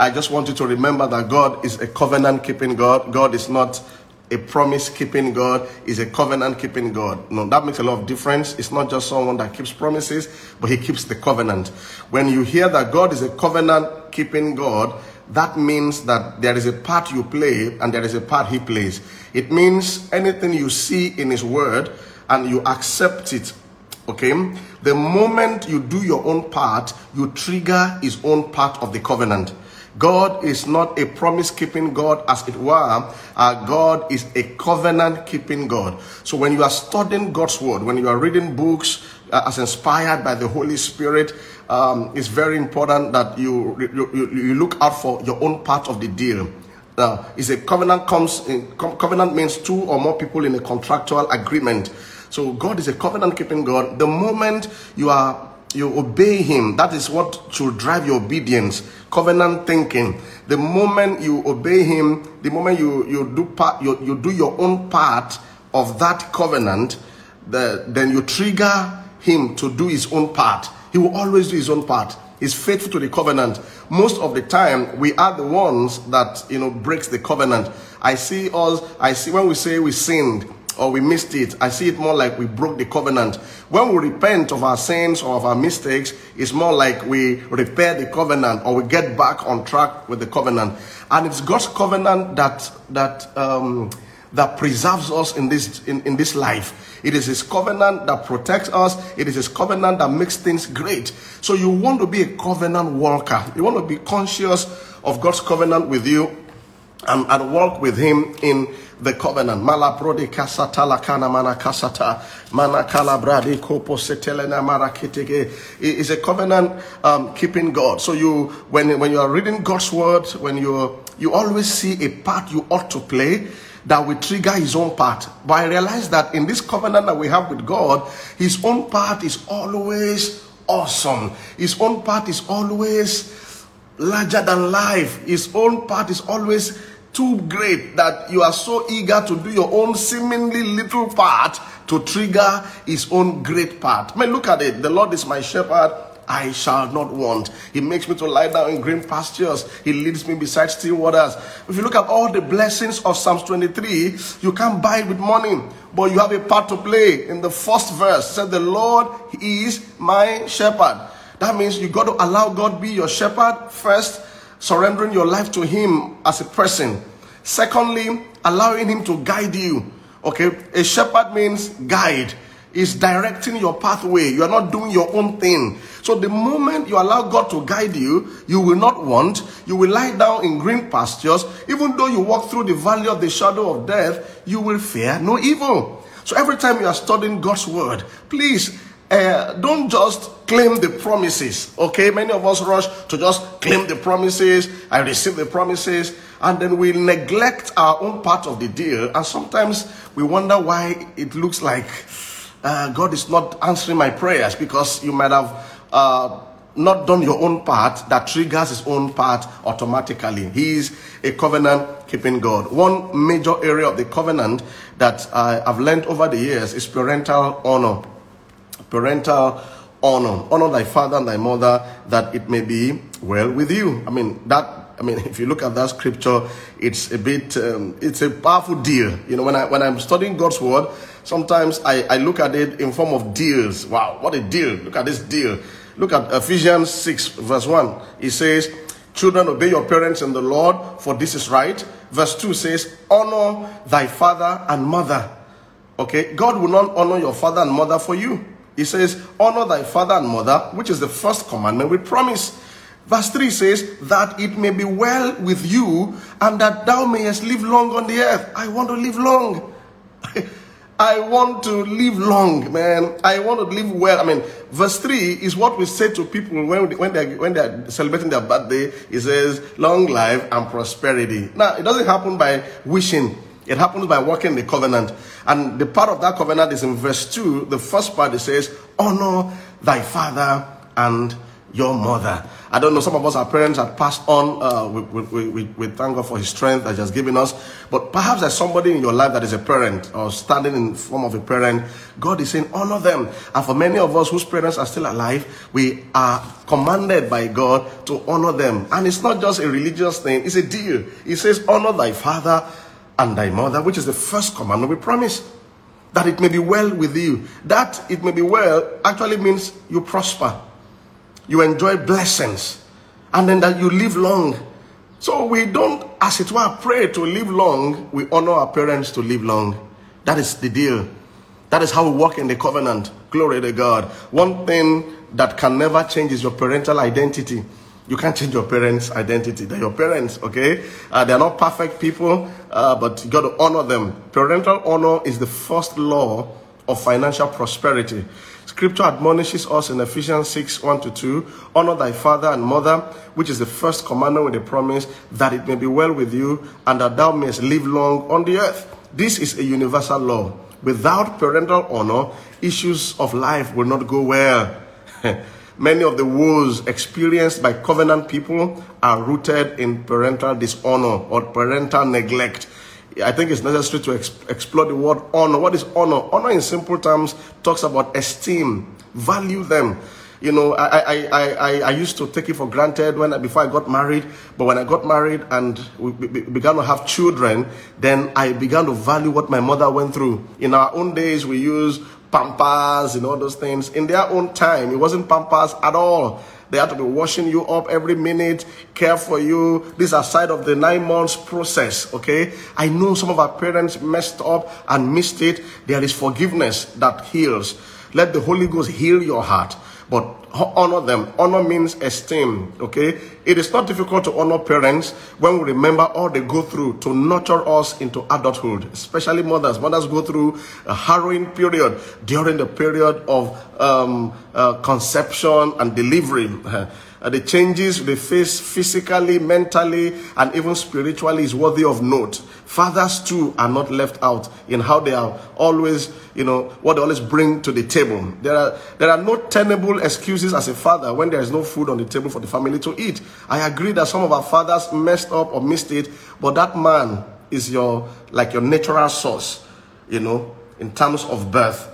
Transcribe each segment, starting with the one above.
I just want you to remember that God is a covenant keeping God. God is not a promise keeping God, is a covenant keeping God. No, that makes a lot of difference. It's not just someone that keeps promises, but he keeps the covenant. When you hear that God is a covenant keeping God, that means that there is a part you play and there is a part he plays. It means anything you see in his word and you accept it. Okay? The moment you do your own part, you trigger his own part of the covenant. God is not a promise keeping God, as it were. Uh, God is a covenant keeping God. So when you are studying God's word, when you are reading books uh, as inspired by the Holy Spirit, um, it's very important that you, you, you look out for your own part of the deal. Now, is a covenant comes in, covenant means two or more people in a contractual agreement. So God is a covenant keeping God. The moment you are you obey him. That is what should drive your obedience. Covenant thinking. The moment you obey him the moment you you do part you, you do your own part of that covenant the, then you trigger him to do his own part. He will always do his own part. He's faithful to the covenant. Most of the time we are the ones that you know breaks the covenant. I see us i see when we say we sinned or we missed it. I see it more like we broke the covenant. When we repent of our sins or of our mistakes, it's more like we repair the covenant or we get back on track with the covenant. And it's God's covenant that that um, that preserves us in this in, in this life. It is his covenant that protects us. It is his covenant that makes things great. So you want to be a covenant walker. You want to be conscious of God's covenant with you and, and walk with him in the covenant. Malabrode kasata lakana mana kasata mana kalabrade kopo setelena marakitege is a covenant um, keeping God. So you when when you are reading God's word, when you you always see a part you ought to play that will trigger his own part. But I realize that in this covenant that we have with God, his own part is always awesome. His own part is always larger than life. His own part is always too great that you are so eager to do your own seemingly little part to trigger his own great part. I mean, look at it. The Lord is my shepherd. I shall not want. He makes me to lie down in green pastures. He leads me beside still waters. If you look at all the blessings of Psalms 23, you can't buy it with money, but you have a part to play. In the first verse, said the Lord is my shepherd. That means you got to allow God be your shepherd first surrendering your life to Him as a person. Secondly, allowing Him to guide you. Okay, a shepherd means guide, is directing your pathway. You are not doing your own thing. So the moment you allow God to guide you, you will not want. You will lie down in green pastures. Even though you walk through the valley of the shadow of death, you will fear no evil. So every time you are studying God's word, please uh, don't just claim the promises. Okay, many of us rush to just claim the promises. I receive the promises, and then we neglect our own part of the deal. And sometimes we wonder why it looks like uh, God is not answering my prayers because you might have. Uh, not done your own part that triggers his own part automatically. He is a covenant keeping God. One major area of the covenant that I've learned over the years is parental honor parental honor. Honor thy father and thy mother that it may be well with you. I mean, that I mean, if you look at that scripture, it's a bit, um, it's a powerful deal. You know, when I when I'm studying God's word, sometimes I, I look at it in form of deals. Wow, what a deal! Look at this deal. Look at Ephesians six verse one. It says, "Children, obey your parents in the Lord, for this is right." Verse two says, "Honor thy father and mother." Okay, God will not honor your father and mother for you. He says, Honor thy father and mother, which is the first commandment with promise. Verse 3 says, That it may be well with you and that thou mayest live long on the earth. I want to live long. I want to live long, man. I want to live well. I mean, verse 3 is what we say to people when, when, they're, when they're celebrating their birthday. It says, long life and prosperity. Now, it doesn't happen by wishing. It happens by working the covenant. And the part of that covenant is in verse 2. The first part it says, Honor thy father and your mother. I don't know, some of us, our parents had passed on. Uh, we, we, we, we, thank God for his strength that he has given us. But perhaps there's somebody in your life that is a parent or standing in form of a parent. God is saying, honor them. And for many of us whose parents are still alive, we are commanded by God to honor them. And it's not just a religious thing, it's a deal. He says, honor thy father and thy mother, which is the first commandment we promise. That it may be well with you. That it may be well actually means you prosper you enjoy blessings, and then that you live long. So we don't, as it were, pray to live long. We honor our parents to live long. That is the deal. That is how we walk in the covenant. Glory to God. One thing that can never change is your parental identity. You can't change your parents' identity. They're your parents, okay? Uh, they're not perfect people, uh, but you got to honor them. Parental honor is the first law of financial prosperity. Scripture admonishes us in Ephesians 6 1 to 2 Honor thy father and mother, which is the first commandment with the promise that it may be well with you and that thou mayest live long on the earth. This is a universal law. Without parental honor, issues of life will not go well. Many of the woes experienced by covenant people are rooted in parental dishonor or parental neglect. I think it's necessary to explore the word honor. What is honor? Honor, in simple terms, talks about esteem, value them. You know, I, I, I, I, used to take it for granted when before I got married, but when I got married and we began to have children, then I began to value what my mother went through. In our own days, we use pampers and all those things. In their own time, it wasn't pampers at all. They had to be washing you up every minute, care for you. This aside of the nine months process, okay? I know some of our parents messed up and missed it. There is forgiveness that heals. Let the Holy Ghost heal your heart. But honor them. Honor means esteem. Okay? It is not difficult to honor parents when we remember all they go through to nurture us into adulthood, especially mothers. Mothers go through a harrowing period during the period of um, uh, conception and delivery. Uh, the changes they face physically, mentally, and even spiritually is worthy of note. Fathers too are not left out in how they are always, you know, what they always bring to the table. There are there are no tenable excuses as a father when there is no food on the table for the family to eat. I agree that some of our fathers messed up or missed it, but that man is your like your natural source, you know, in terms of birth.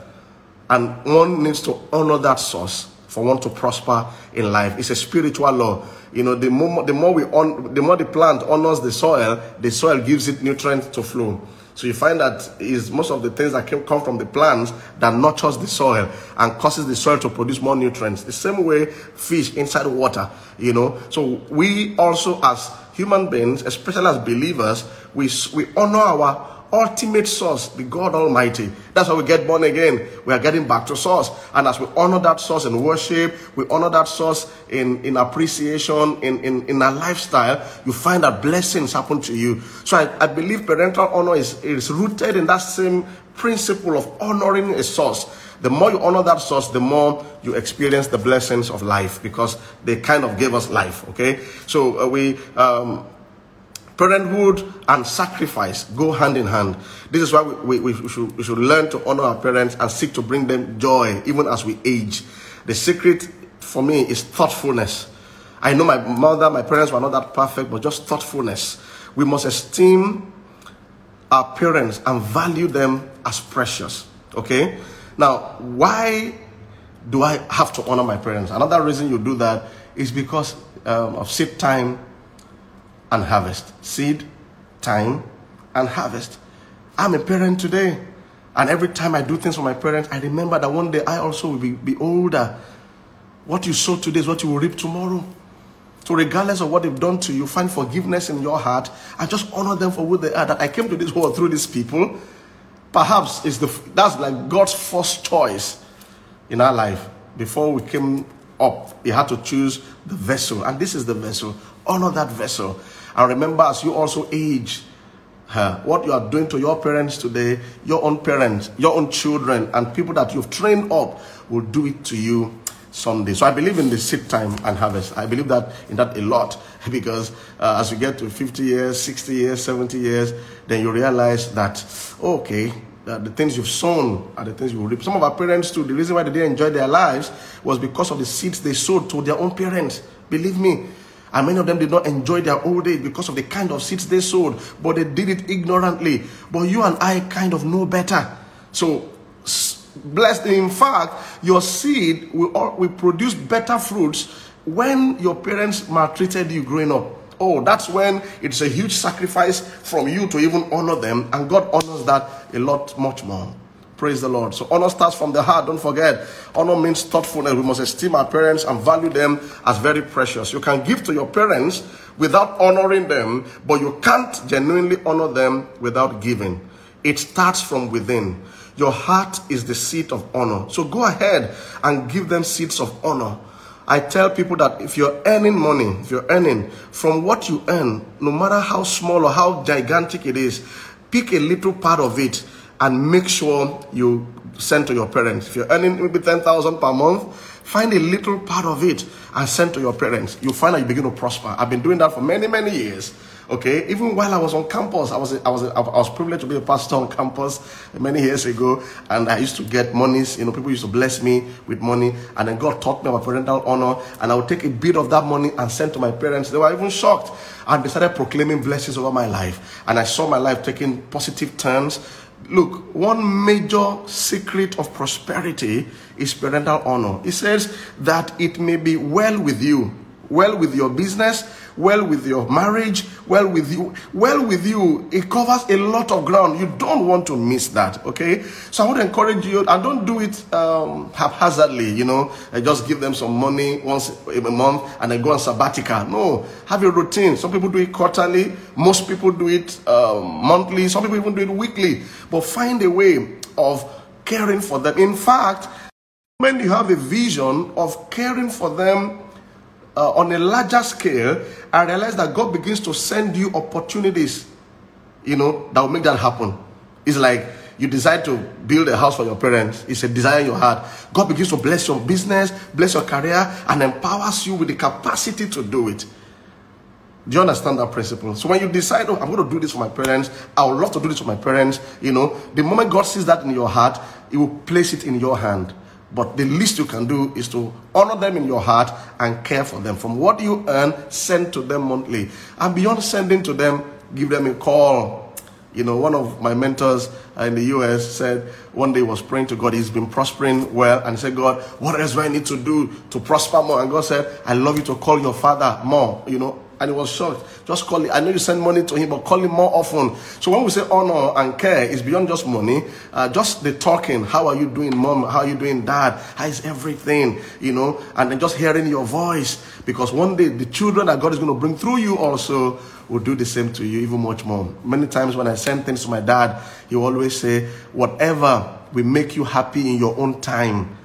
And one needs to honor that source for one to prosper in life. It's a spiritual law. You know, the more the more we on the more the plant honors the soil, the soil gives it nutrients to flow. So you find that is most of the things that come from the plants that nurtures the soil and causes the soil to produce more nutrients. The same way fish inside water, you know. So we also as human beings, especially as believers, we we honor our ultimate source, the God Almighty. That's how we get born again. We are getting back to source. And as we honor that source in worship, we honor that source in, in appreciation, in, in, in our lifestyle, you find that blessings happen to you. So I, I believe parental honor is, is rooted in that same principle of honoring a source. The more you honor that source, the more you experience the blessings of life because they kind of gave us life. Okay, so uh, we um, Parenthood and sacrifice go hand in hand. This is why we, we, we, should, we should learn to honor our parents and seek to bring them joy even as we age. The secret for me is thoughtfulness. I know my mother, my parents were not that perfect, but just thoughtfulness. We must esteem our parents and value them as precious. Okay? Now, why do I have to honor my parents? Another reason you do that is because um, of seed time and harvest. Seed, time, and harvest. I'm a parent today. And every time I do things for my parents, I remember that one day I also will be, be older. What you sow today is what you will reap tomorrow. So, regardless of what they've done to you, find forgiveness in your heart and just honor them for who they are. That I came to this world through these people. Perhaps is the that's like God's first choice in our life. Before we came up, He had to choose the vessel, and this is the vessel. Honor that vessel. And remember, as you also age, what you are doing to your parents today, your own parents, your own children, and people that you've trained up will do it to you someday. So I believe in the seed time and harvest. I believe that in that a lot because uh, as you get to 50 years, 60 years, 70 years, then you realize that, okay, uh, the things you've sown are the things you will reap. Some of our parents, too, the reason why they didn't enjoy their lives was because of the seeds they sowed to their own parents Believe me. And many of them did not enjoy their old age because of the kind of seeds they sowed, but they did it ignorantly. But you and I kind of know better. So, blessed. In fact, your seed will, will produce better fruits when your parents maltreated you growing up. Oh, that's when it's a huge sacrifice from you to even honor them, and God honors that a lot, much more. Praise the Lord. So honor starts from the heart. Don't forget, honor means thoughtfulness. We must esteem our parents and value them as very precious. You can give to your parents without honoring them, but you can't genuinely honor them without giving. It starts from within. Your heart is the seat of honor. So go ahead and give them seats of honor. I tell people that if you're earning money, if you're earning from what you earn, no matter how small or how gigantic it is, pick a little part of it and make sure you send to your parents. If you're earning maybe 10,000 per month, find a little part of it and send to your parents. You'll find that you begin to prosper. I've been doing that for many, many years. Okay, even while I was on campus, I was I was I was privileged to be a pastor on campus many years ago, and I used to get monies. You know, people used to bless me with money, and then God taught me about parental honor, and I would take a bit of that money and send to my parents. They were even shocked, and they started proclaiming blessings over my life, and I saw my life taking positive turns. Look, one major secret of prosperity is parental honor. It says that it may be well with you, well with your business, well with your marriage, well with you, well with you. It covers a lot of ground. You don't want to miss that, okay? So I would encourage you, and don't do it um, haphazardly, you know, I just give them some money once a month and then go on sabbatical. No, have a routine. Some people do it quarterly, most people do it um, monthly, some people even do it weekly. But find a way of caring for them. In fact, when you have a vision of caring for them uh, on a larger scale, I realize that God begins to send you opportunities, you know, that will make that happen. It's like you decide to build a house for your parents. It's a desire in your heart. God begins to bless your business, bless your career, and empowers you with the capacity to do it. Do you understand that principle? So when you decide, oh, I'm going to do this for my parents, I would love to do this for my parents, you know, the moment God sees that in your heart, He will place it in your hand. But the least you can do is to honor them in your heart and care for them. From what you earn, send to them monthly. And beyond sending to them, give them a call. You know, one of my mentors uh, in the US said one day was praying to God, he's been prospering well, and he said, God, what else do I need to do to prosper more? And God said, I love you to call your father more, you know, and he was shocked. Just call him. I know you send money to him, but call him more often. So when we say honor and care, it's beyond just money. Uh, just the talking. How are you doing, mom? How are you doing, dad? How is everything? You know, and then just hearing your voice. Because one day the children that God is going to bring through you also will do the same to you, even much more. Many times when I send things to my dad, he always say, whatever will make you happy in your own time,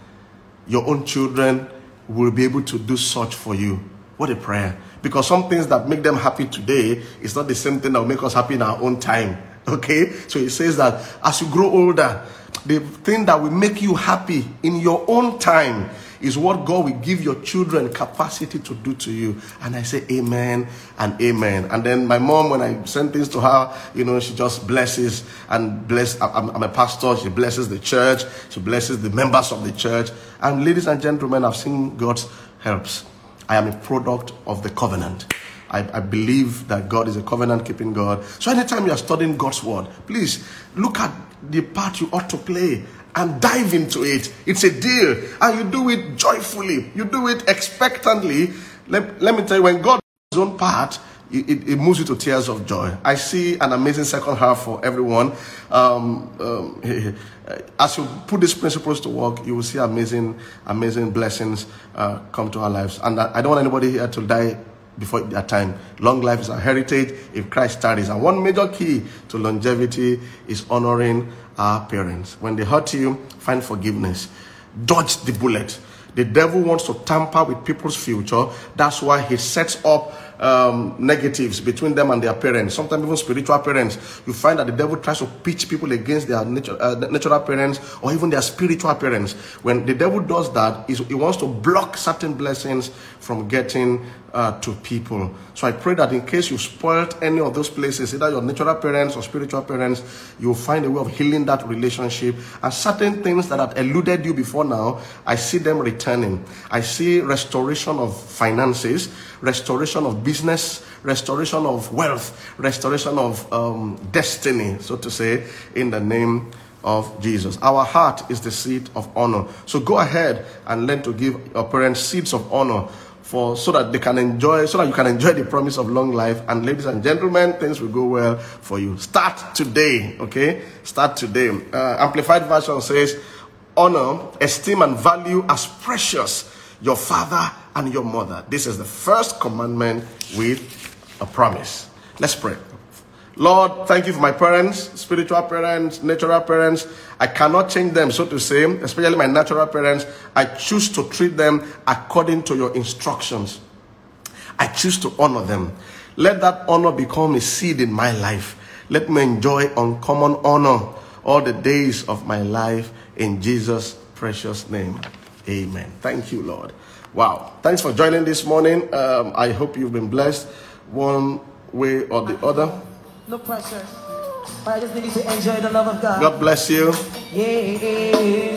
your own children will be able to do such for you. What a prayer. Because some things that make them happy today is not the same thing that will make us happy in our own time. Okay? So he says that as you grow older, the thing that will make you happy in your own time is what God will give your children capacity to do to you. And I say amen and amen. And then my mom, when I send things to her, you know, she just blesses and bless. I'm, I'm a pastor. She blesses the church. She blesses the members of the church. And ladies and gentlemen, I've seen God's helps. I am a product of the covenant. I, I, believe that God is a covenant keeping God. So, anytime you are studying God's word, please look at the part you ought to play and dive into it. It's a deal, and you do it joyfully, you do it expectantly. Let, let me tell you, when God does his own part, it, it, moves you to tears of joy. I see an amazing second half for everyone. Um, um, as you put these principles to work, you will see amazing, amazing blessings uh, come to our lives. And I don't want anybody here to die before their time. Long life is our heritage if Christ tarries. And one major key to longevity is honoring our parents. When they hurt you, find forgiveness. Dodge the bullet. The devil wants to tamper with people's future. That's why he sets up um, negatives between them and their parents, sometimes even spiritual parents. You find that the devil tries to pitch people against their uh, natural parents or even their spiritual parents. When the devil does that, he wants to block certain blessings from getting uh, to people. So I pray that in case you've spoiled any of those places, either your natural parents or spiritual parents, you'll find a way of healing that relationship. And certain things that have eluded you before now, I see them returning. I see restoration of finances, restoration of business, restoration of wealth, restoration of um, destiny, so to say, in the name of Jesus. Our heart is the seat of honor. So go ahead and learn to give your parents seeds of honor for so that they can enjoy so that you can enjoy the promise of long life. And ladies and gentlemen things will go well for you. Start today okay? Start today. Uh, amplified version says honor esteem and value as precious your father and your mother. This is the first commandment with a promise. Let's pray Lord, thank you for my parents, spiritual parents, natural parents. I cannot change them, so to say, especially my natural parents. I choose to treat them according to your instructions. I choose to honor them. Let that honor become a seed in my life. Let me enjoy uncommon honor all the days of my life in Jesus' precious name. Amen. Thank you, Lord. Wow. Thanks for joining this morning. Um, I hope you've been blessed one way or the other. No pressure. But I just need you to enjoy the love of God. God bless you. Yeah.